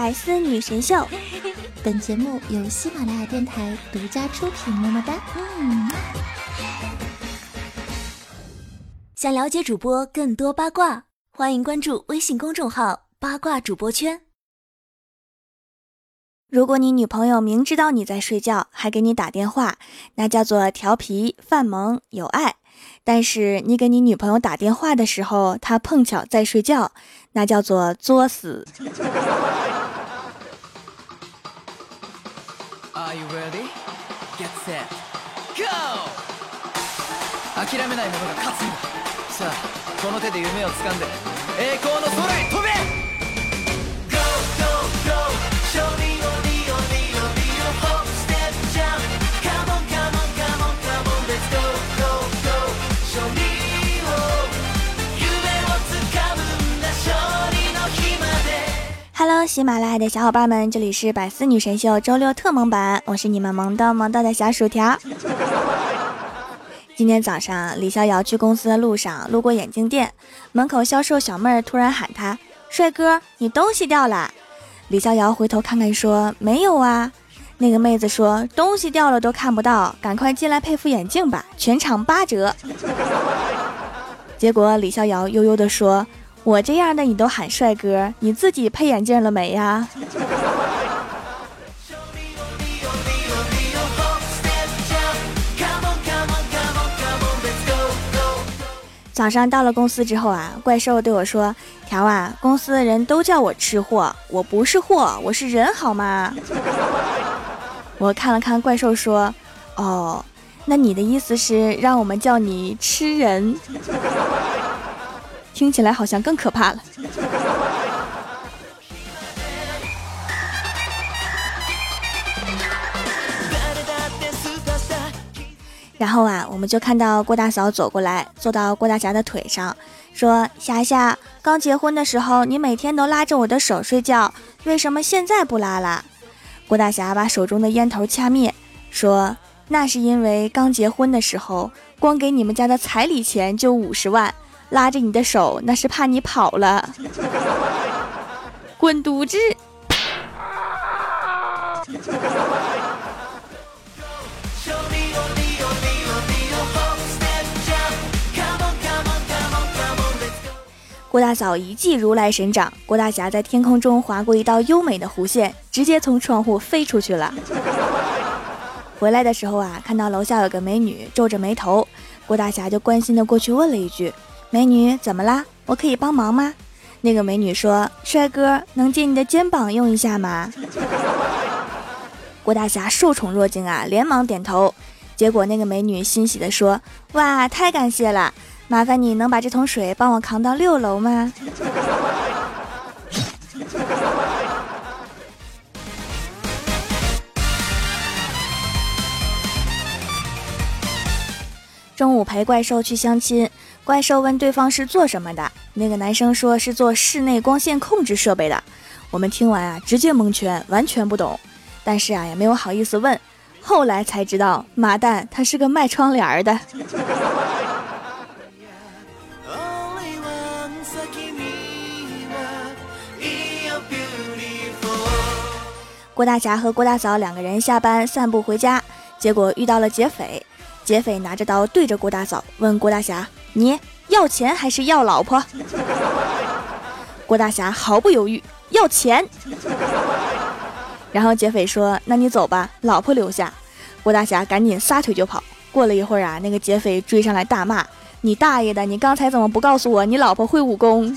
百思女神秀，本节目由喜马拉雅电台独家出品。么么哒！嗯。想了解主播更多八卦，欢迎关注微信公众号“八卦主播圈”。如果你女朋友明知道你在睡觉还给你打电话，那叫做调皮、犯萌、有爱；但是你给你女朋友打电话的时候，她碰巧在睡觉，那叫做作死。Get set, go! 諦めない者が勝つんだ。さあ、この手で夢をつかんで、栄光の空へ飛べ喜马拉雅的小伙伴们，这里是百思女神秀周六特萌版，我是你们萌到萌到的小薯条。今天早上，李逍遥去公司的路上，路过眼镜店门口，销售小妹儿突然喊他：“帅哥，你东西掉了。”李逍遥回头看看，说：“没有啊。”那个妹子说：“东西掉了都看不到，赶快进来配副眼镜吧，全场八折。”结果李逍遥悠悠地说。我这样的你都喊帅哥，你自己配眼镜了没呀？早上到了公司之后啊，怪兽对我说：“条啊，公司的人都叫我吃货，我不是货，我是人，好吗？”我看了看怪兽说：“哦，那你的意思是让我们叫你吃人？”听起来好像更可怕了。然后啊，我们就看到郭大嫂走过来，坐到郭大侠的腿上，说：“霞霞，刚结婚的时候你每天都拉着我的手睡觉，为什么现在不拉了？”郭大侠把手中的烟头掐灭，说：“那是因为刚结婚的时候，光给你们家的彩礼钱就五十万。”拉着你的手，那是怕你跑了。滚犊子！郭大嫂一记如来神掌，郭大侠在天空中划过一道优美的弧线，直接从窗户飞出去了。回来的时候啊，看到楼下有个美女皱着眉头，郭大侠就关心的过去问了一句。美女，怎么啦？我可以帮忙吗？那个美女说：“帅哥，能借你的肩膀用一下吗？”郭大侠受宠若惊啊，连忙点头。结果那个美女欣喜地说：“哇，太感谢了！麻烦你能把这桶水帮我扛到六楼吗？”中午陪怪兽去相亲。怪兽问对方是做什么的，那个男生说是做室内光线控制设备的。我们听完啊，直接蒙圈，完全不懂。但是啊，也没有好意思问。后来才知道，妈蛋，他是个卖窗帘的。郭大侠和郭大嫂两个人下班散步回家，结果遇到了劫匪。劫匪拿着刀对着郭大嫂问郭大侠。你要钱还是要老婆？郭大侠毫不犹豫，要钱。然后劫匪说：“那你走吧，老婆留下。”郭大侠赶紧撒腿就跑。过了一会儿啊，那个劫匪追上来大骂：“你大爷的！你刚才怎么不告诉我你老婆会武功？”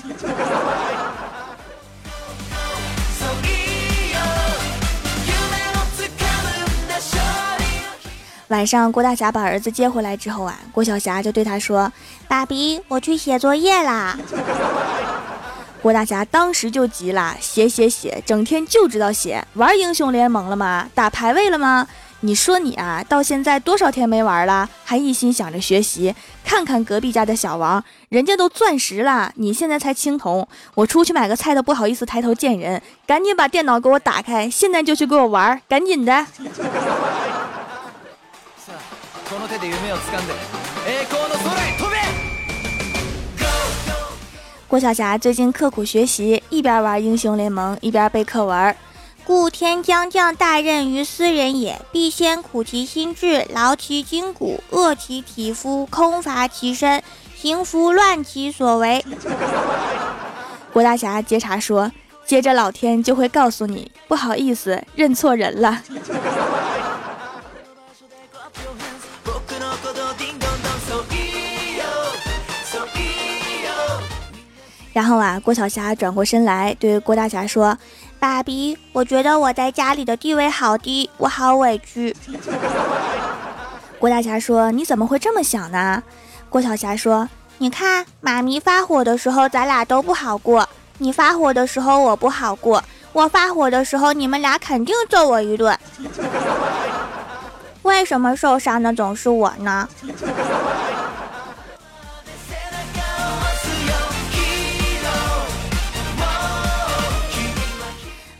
晚上，郭大侠把儿子接回来之后啊，郭小霞就对他说：“爸比，我去写作业啦。”郭大侠当时就急了：“写写写，整天就知道写，玩英雄联盟了吗？打排位了吗？你说你啊，到现在多少天没玩了，还一心想着学习？看看隔壁家的小王，人家都钻石了，你现在才青铜。我出去买个菜都不好意思抬头见人，赶紧把电脑给我打开，现在就去给我玩，赶紧的。”郭晓霞最近刻苦学习，一边玩英雄联盟一边背课文。故天将降大任于斯人也，必先苦其心志，劳其筋骨，饿其体肤，空乏其身，行拂乱其所为。郭大侠接茬说：“接着老天就会告诉你，不好意思，认错人了。”然后啊，郭晓霞转过身来对郭大侠说：“爸比，我觉得我在家里的地位好低，我好委屈。”郭大侠说：“你怎么会这么想呢？”郭晓霞说：“你看，妈咪发火的时候，咱俩都不好过；你发火的时候，我不好过；我发火的时候，你们俩肯定揍我一顿。为什么受伤的总是我呢？”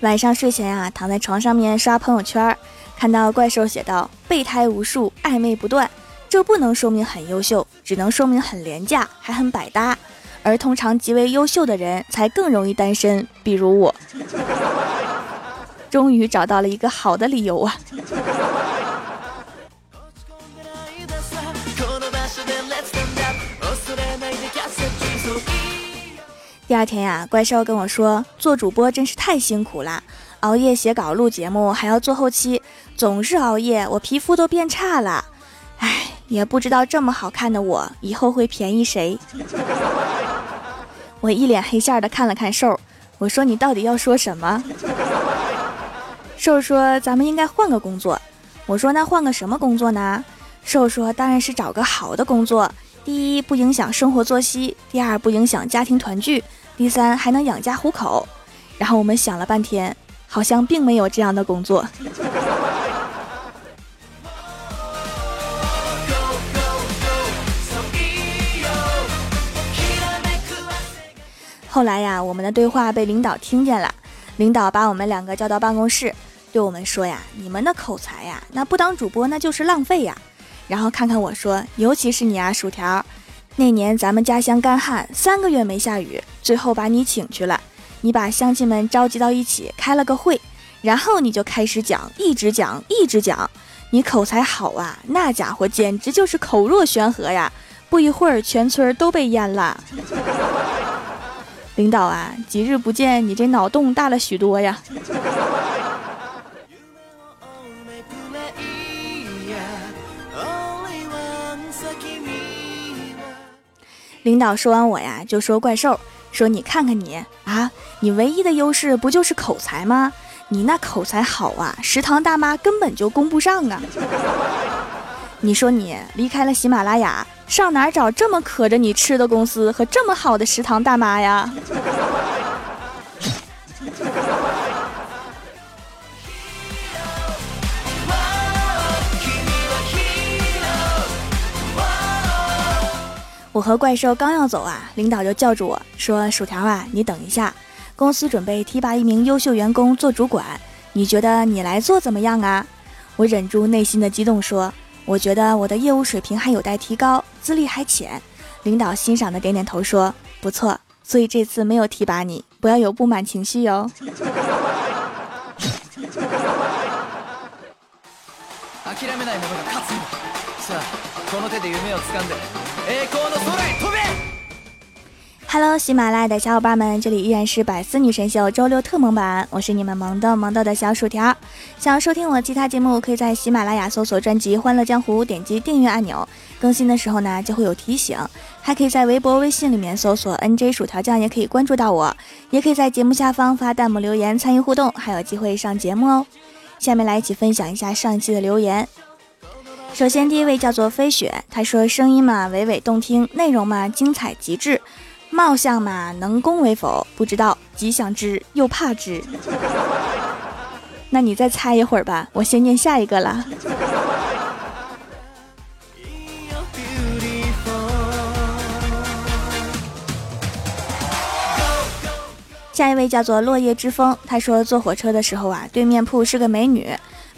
晚上睡前啊，躺在床上面刷朋友圈，看到怪兽写道：“备胎无数，暧昧不断。”这不能说明很优秀，只能说明很廉价，还很百搭。而通常极为优秀的人才更容易单身，比如我。终于找到了一个好的理由啊！第二天呀，怪兽跟我说，做主播真是太辛苦了，熬夜写稿、录节目，还要做后期，总是熬夜，我皮肤都变差了。唉，也不知道这么好看的我以后会便宜谁。我一脸黑线的看了看兽，我说你到底要说什么？兽说咱们应该换个工作。我说那换个什么工作呢？兽说当然是找个好的工作。第一，不影响生活作息；第二，不影响家庭团聚；第三，还能养家糊口。然后我们想了半天，好像并没有这样的工作。后来呀，我们的对话被领导听见了，领导把我们两个叫到办公室，对我们说呀：“你们的口才呀，那不当主播那就是浪费呀。”然后看看我说，尤其是你啊，薯条。那年咱们家乡干旱，三个月没下雨，最后把你请去了。你把乡亲们召集到一起，开了个会，然后你就开始讲，一直讲，一直讲。你口才好啊，那家伙简直就是口若悬河呀！不一会儿，全村都被淹了。领导啊，几日不见，你这脑洞大了许多呀。领导说完我呀，就说怪兽，说你看看你啊，你唯一的优势不就是口才吗？你那口才好啊，食堂大妈根本就供不上啊。你说你离开了喜马拉雅，上哪找这么可着你吃的公司和这么好的食堂大妈呀？我和怪兽刚要走啊，领导就叫住我说：“薯条啊，你等一下，公司准备提拔一名优秀员工做主管，你觉得你来做怎么样啊？”我忍住内心的激动说：“我觉得我的业务水平还有待提高，资历还浅。”领导欣赏的点点头说：“不错，所以这次没有提拔你，不要有不满情绪哟。” この手で夢を掴んで栄光の空へ飛べ！Hello，喜马拉雅的小伙伴们，这里依然是百思女神秀周六特萌版，我是你们萌豆萌豆的小薯条。想要收听我其他节目，可以在喜马拉雅搜索专辑《欢乐江湖》，点击订阅按钮，更新的时候呢就会有提醒。还可以在微博、微信里面搜索 NJ 薯条酱，也可以关注到我，也可以在节目下方发弹幕留言参与互动，还有机会上节目哦。下面来一起分享一下上一期的留言。 首先，第一位叫做飞雪，他说：“声音嘛，娓娓动听；内容嘛，精彩极致；貌相嘛，能攻为否？不知道，极想知，又怕知。那你再猜一会儿吧，我先念下一个了。下一位叫做落叶之风，他说坐火车的时候啊，对面铺是个美女，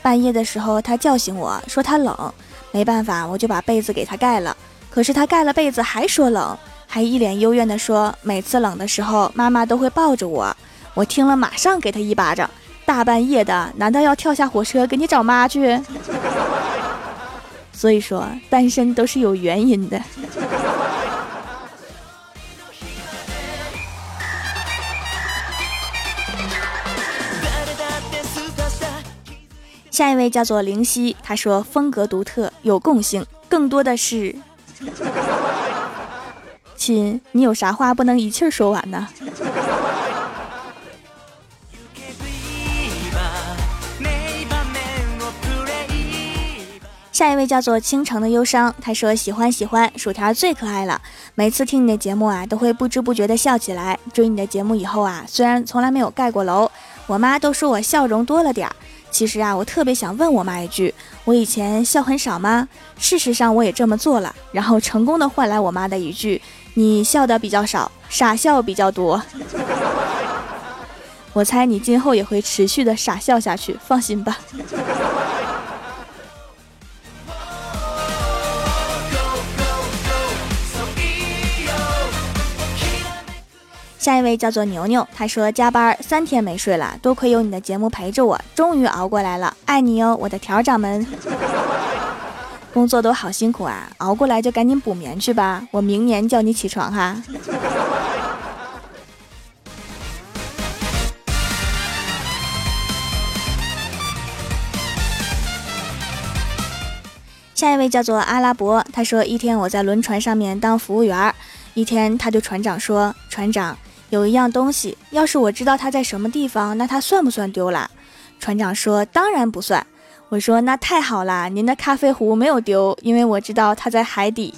半夜的时候他叫醒我说他冷。”没办法，我就把被子给他盖了。可是他盖了被子还说冷，还一脸幽怨地说：“每次冷的时候，妈妈都会抱着我。”我听了，马上给他一巴掌。大半夜的，难道要跳下火车给你找妈去？所以说，单身都是有原因的。下一位叫做灵犀，他说风格独特，有共性，更多的是，亲，你有啥话不能一气说完呢？下一位叫做倾城的忧伤，他说喜欢喜欢，薯条最可爱了，每次听你的节目啊，都会不知不觉的笑起来。追你的节目以后啊，虽然从来没有盖过楼，我妈都说我笑容多了点儿。其实啊，我特别想问我妈一句：我以前笑很少吗？事实上，我也这么做了，然后成功的换来我妈的一句：你笑的比较少，傻笑比较多。我猜你今后也会持续的傻笑下去，放心吧。下一位叫做牛牛，他说加班三天没睡了，多亏有你的节目陪着我，终于熬过来了，爱你哟，我的条掌们。工作都好辛苦啊，熬过来就赶紧补眠去吧，我明年叫你起床哈。下一位叫做阿拉伯，他说一天我在轮船上面当服务员，一天他对船长说，船长。有一样东西，要是我知道它在什么地方，那它算不算丢了？船长说：“当然不算。”我说：“那太好了，您的咖啡壶没有丢，因为我知道它在海底。”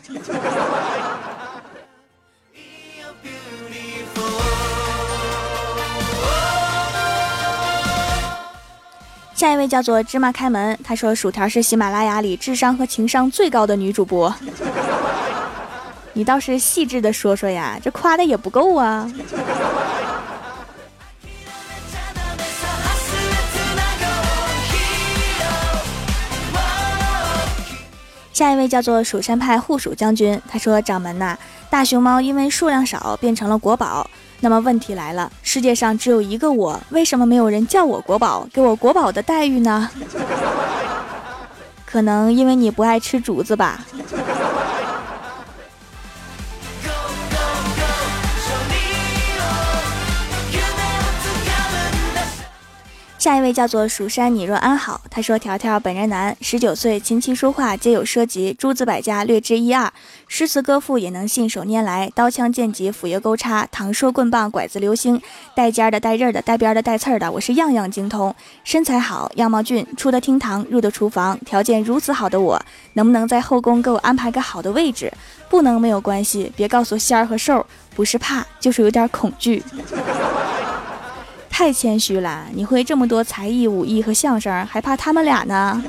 下一位叫做芝麻开门，他说：“薯条是喜马拉雅里智商和情商最高的女主播。”你倒是细致的说说呀，这夸的也不够啊。下一位叫做蜀山派护蜀将军，他说：“掌门呐，大熊猫因为数量少变成了国宝。那么问题来了，世界上只有一个我，为什么没有人叫我国宝，给我国宝的待遇呢？可能因为你不爱吃竹子吧。”下一位叫做蜀山，你若安好。他说：“条条本人男，十九岁，琴棋书画皆有涉及，诸子百家略知一二，诗词歌赋也能信手拈来，刀枪剑戟斧钺钩叉，唐说棍棒拐子流星，带尖的带刃的带边的带刺儿的，我是样样精通。身材好，样貌俊，出得厅堂，入得厨房，条件如此好的我，能不能在后宫给我安排个好的位置？不能没有关系，别告诉仙儿和兽，不是怕，就是有点恐惧。”太谦虚了，你会这么多才艺、武艺和相声，还怕他们俩呢？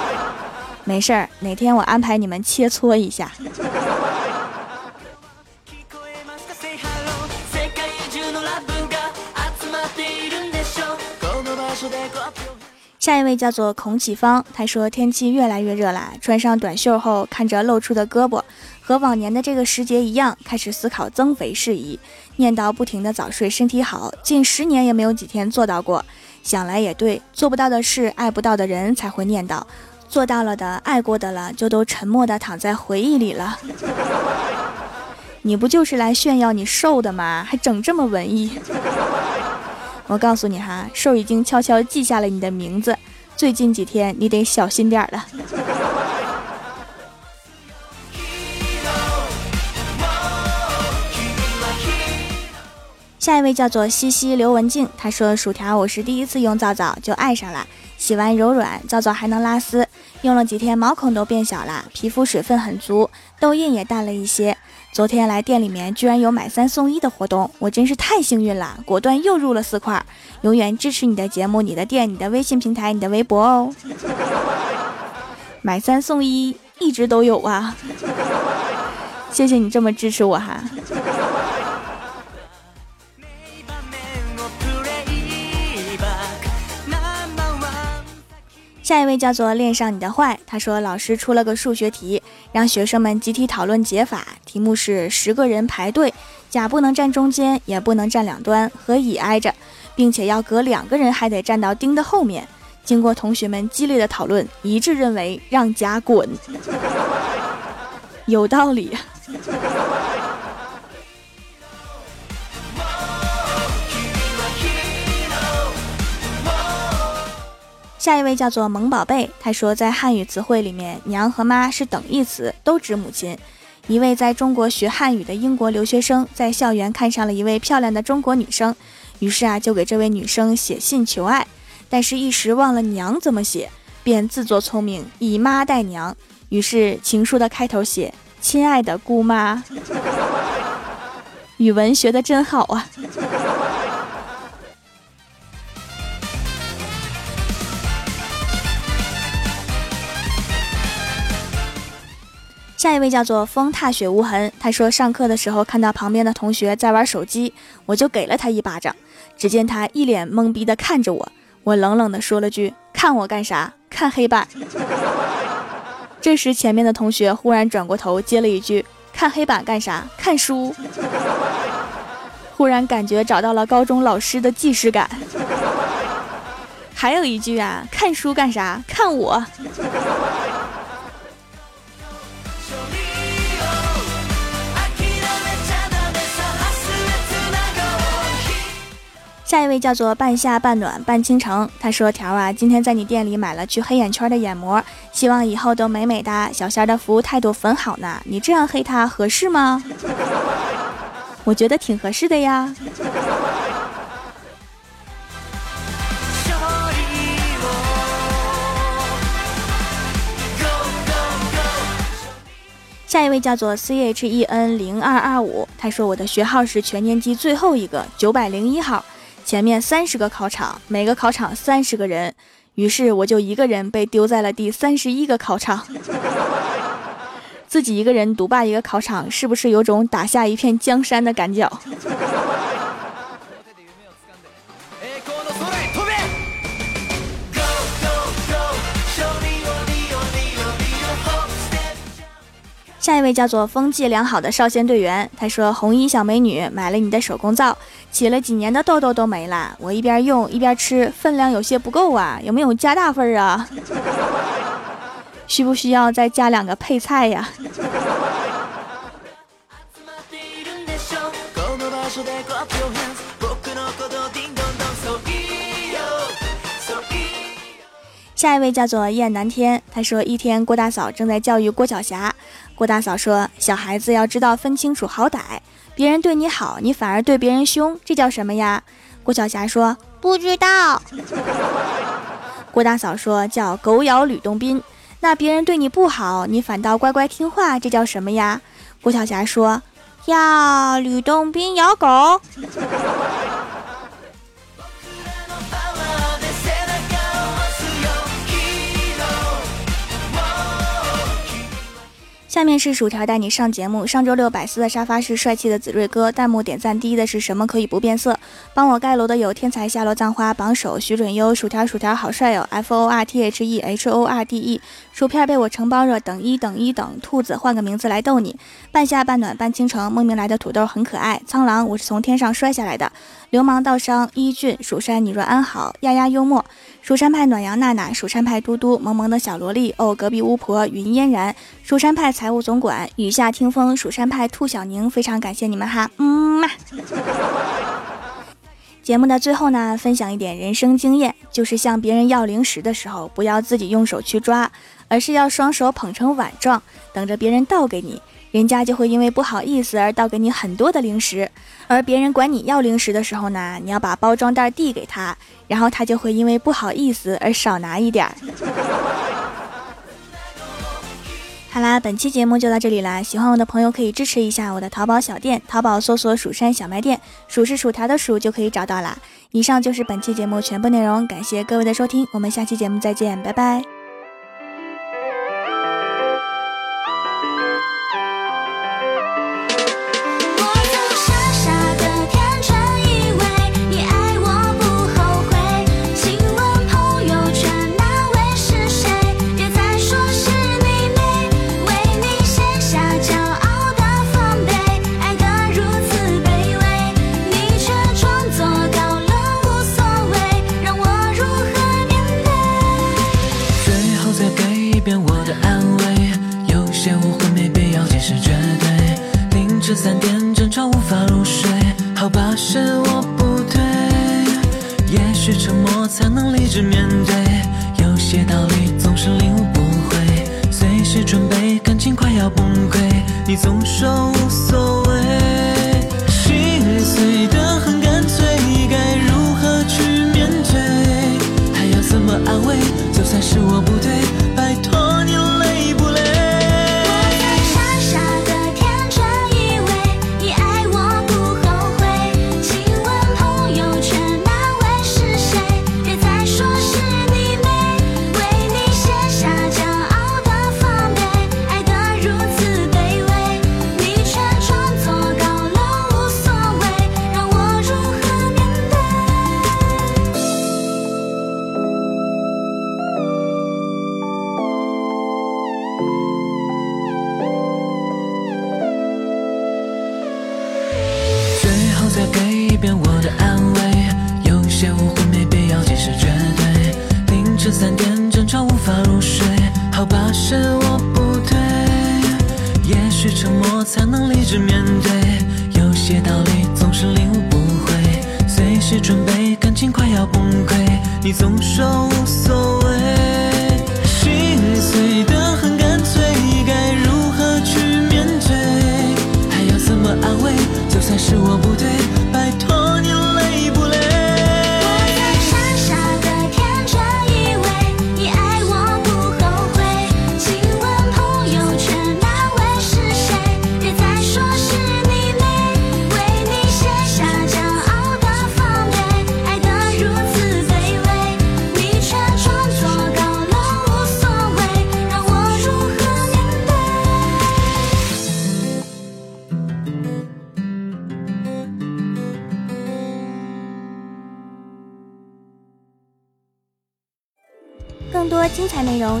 没事儿，哪天我安排你们切磋一下。下一位叫做孔启芳，他说天气越来越热了，穿上短袖后，看着露出的胳膊，和往年的这个时节一样，开始思考增肥事宜，念叨不停的早睡身体好，近十年也没有几天做到过。想来也对，做不到的事，爱不到的人才会念叨；做到了的，爱过的了，就都沉默的躺在回忆里了。你不就是来炫耀你瘦的吗？还整这么文艺？我告诉你哈，瘦已经悄悄记下了你的名字，最近几天你得小心点儿了。下一位叫做西西刘文静，他说：“薯条，我是第一次用皂皂就爱上了，洗完柔软，皂皂还能拉丝，用了几天毛孔都变小了，皮肤水分很足，痘印也淡了一些。”昨天来店里面，居然有买三送一的活动，我真是太幸运了，果断又入了四块。永远支持你的节目、你的店、你的微信平台、你的微博哦。买三送一一直都有啊，谢谢你这么支持我哈。下一位叫做恋上你的坏，他说老师出了个数学题。让学生们集体讨论解法。题目是十个人排队，甲不能站中间，也不能站两端，和乙挨着，并且要隔两个人还得站到丁的后面。经过同学们激烈的讨论，一致认为让甲滚。有道理。下一位叫做萌宝贝，他说在汉语词汇里面，娘和妈是等义词，都指母亲。一位在中国学汉语的英国留学生在校园看上了一位漂亮的中国女生，于是啊就给这位女生写信求爱，但是一时忘了娘怎么写，便自作聪明以妈代娘，于是情书的开头写“亲爱的姑妈”。语文学的真好啊！下一位叫做风踏雪无痕，他说上课的时候看到旁边的同学在玩手机，我就给了他一巴掌。只见他一脸懵逼的看着我，我冷冷的说了句：“看我干啥？看黑板。” 这时前面的同学忽然转过头接了一句：“看黑板干啥？看书。”忽然感觉找到了高中老师的既视感。还有一句啊，看书干啥？看我。下一位叫做半夏半暖半倾城，他说：“条啊，今天在你店里买了去黑眼圈的眼膜，希望以后都美美哒。小仙的服务态度很好呢，你这样黑他合适吗？我觉得挺合适的呀。”下一位叫做 C H E N 零二二五，他说：“我的学号是全年级最后一个九百零一号。”前面三十个考场，每个考场三十个人，于是我就一个人被丢在了第三十一个考场，自己一个人独霸一个考场，是不是有种打下一片江山的感觉？下一位叫做风气良好的少先队员，他说：“红衣小美女买了你的手工皂，起了几年的痘痘都没了。我一边用一边吃，分量有些不够啊，有没有加大份啊？需不需要再加两个配菜呀？” 下一位叫做燕南天，他说：“一天，郭大嫂正在教育郭晓霞。郭大嫂说：‘小孩子要知道分清楚好歹，别人对你好，你反而对别人凶，这叫什么呀？’郭晓霞说：‘不知道。’郭大嫂说：‘叫狗咬吕洞宾。’那别人对你不好，你反倒乖乖听话，这叫什么呀？郭晓霞说：‘呀，吕洞宾咬狗。’”面是薯条带你上节目。上周六百思的沙发是帅气的子睿哥，弹幕点赞第一的是什么可以不变色？帮我盖楼的有天才下落葬花榜首徐准优，薯条薯条好帅哦！F O R T H E H O R D E，薯片被我承包热，等一等一等，兔子换个名字来逗你，半夏半暖半倾城，莫名来的土豆很可爱，苍狼我是从天上摔下来的，流氓道商一俊，蜀山你若安好，丫丫幽默。蜀山派暖阳娜娜，蜀山派嘟嘟，萌萌的小萝莉哦，隔壁巫婆云嫣然，蜀山派财务总管雨下听风，蜀山派兔小宁，非常感谢你们哈，嗯嘛。节目的最后呢，分享一点人生经验，就是向别人要零食的时候，不要自己用手去抓，而是要双手捧成碗状，等着别人倒给你。人家就会因为不好意思而倒给你很多的零食，而别人管你要零食的时候呢，你要把包装袋递给他，然后他就会因为不好意思而少拿一点儿。好啦，本期节目就到这里啦，喜欢我的朋友可以支持一下我的淘宝小店，淘宝搜索“蜀山小卖店”，数是薯条的数就可以找到啦。以上就是本期节目全部内容，感谢各位的收听，我们下期节目再见，拜拜。这三点争吵无法入睡好吧是我不对。也许沉默才能理智面对有些道理总是领悟不会。随时准备感情快要崩溃你总说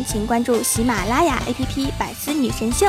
请关注喜马拉雅 app 百思女神秀。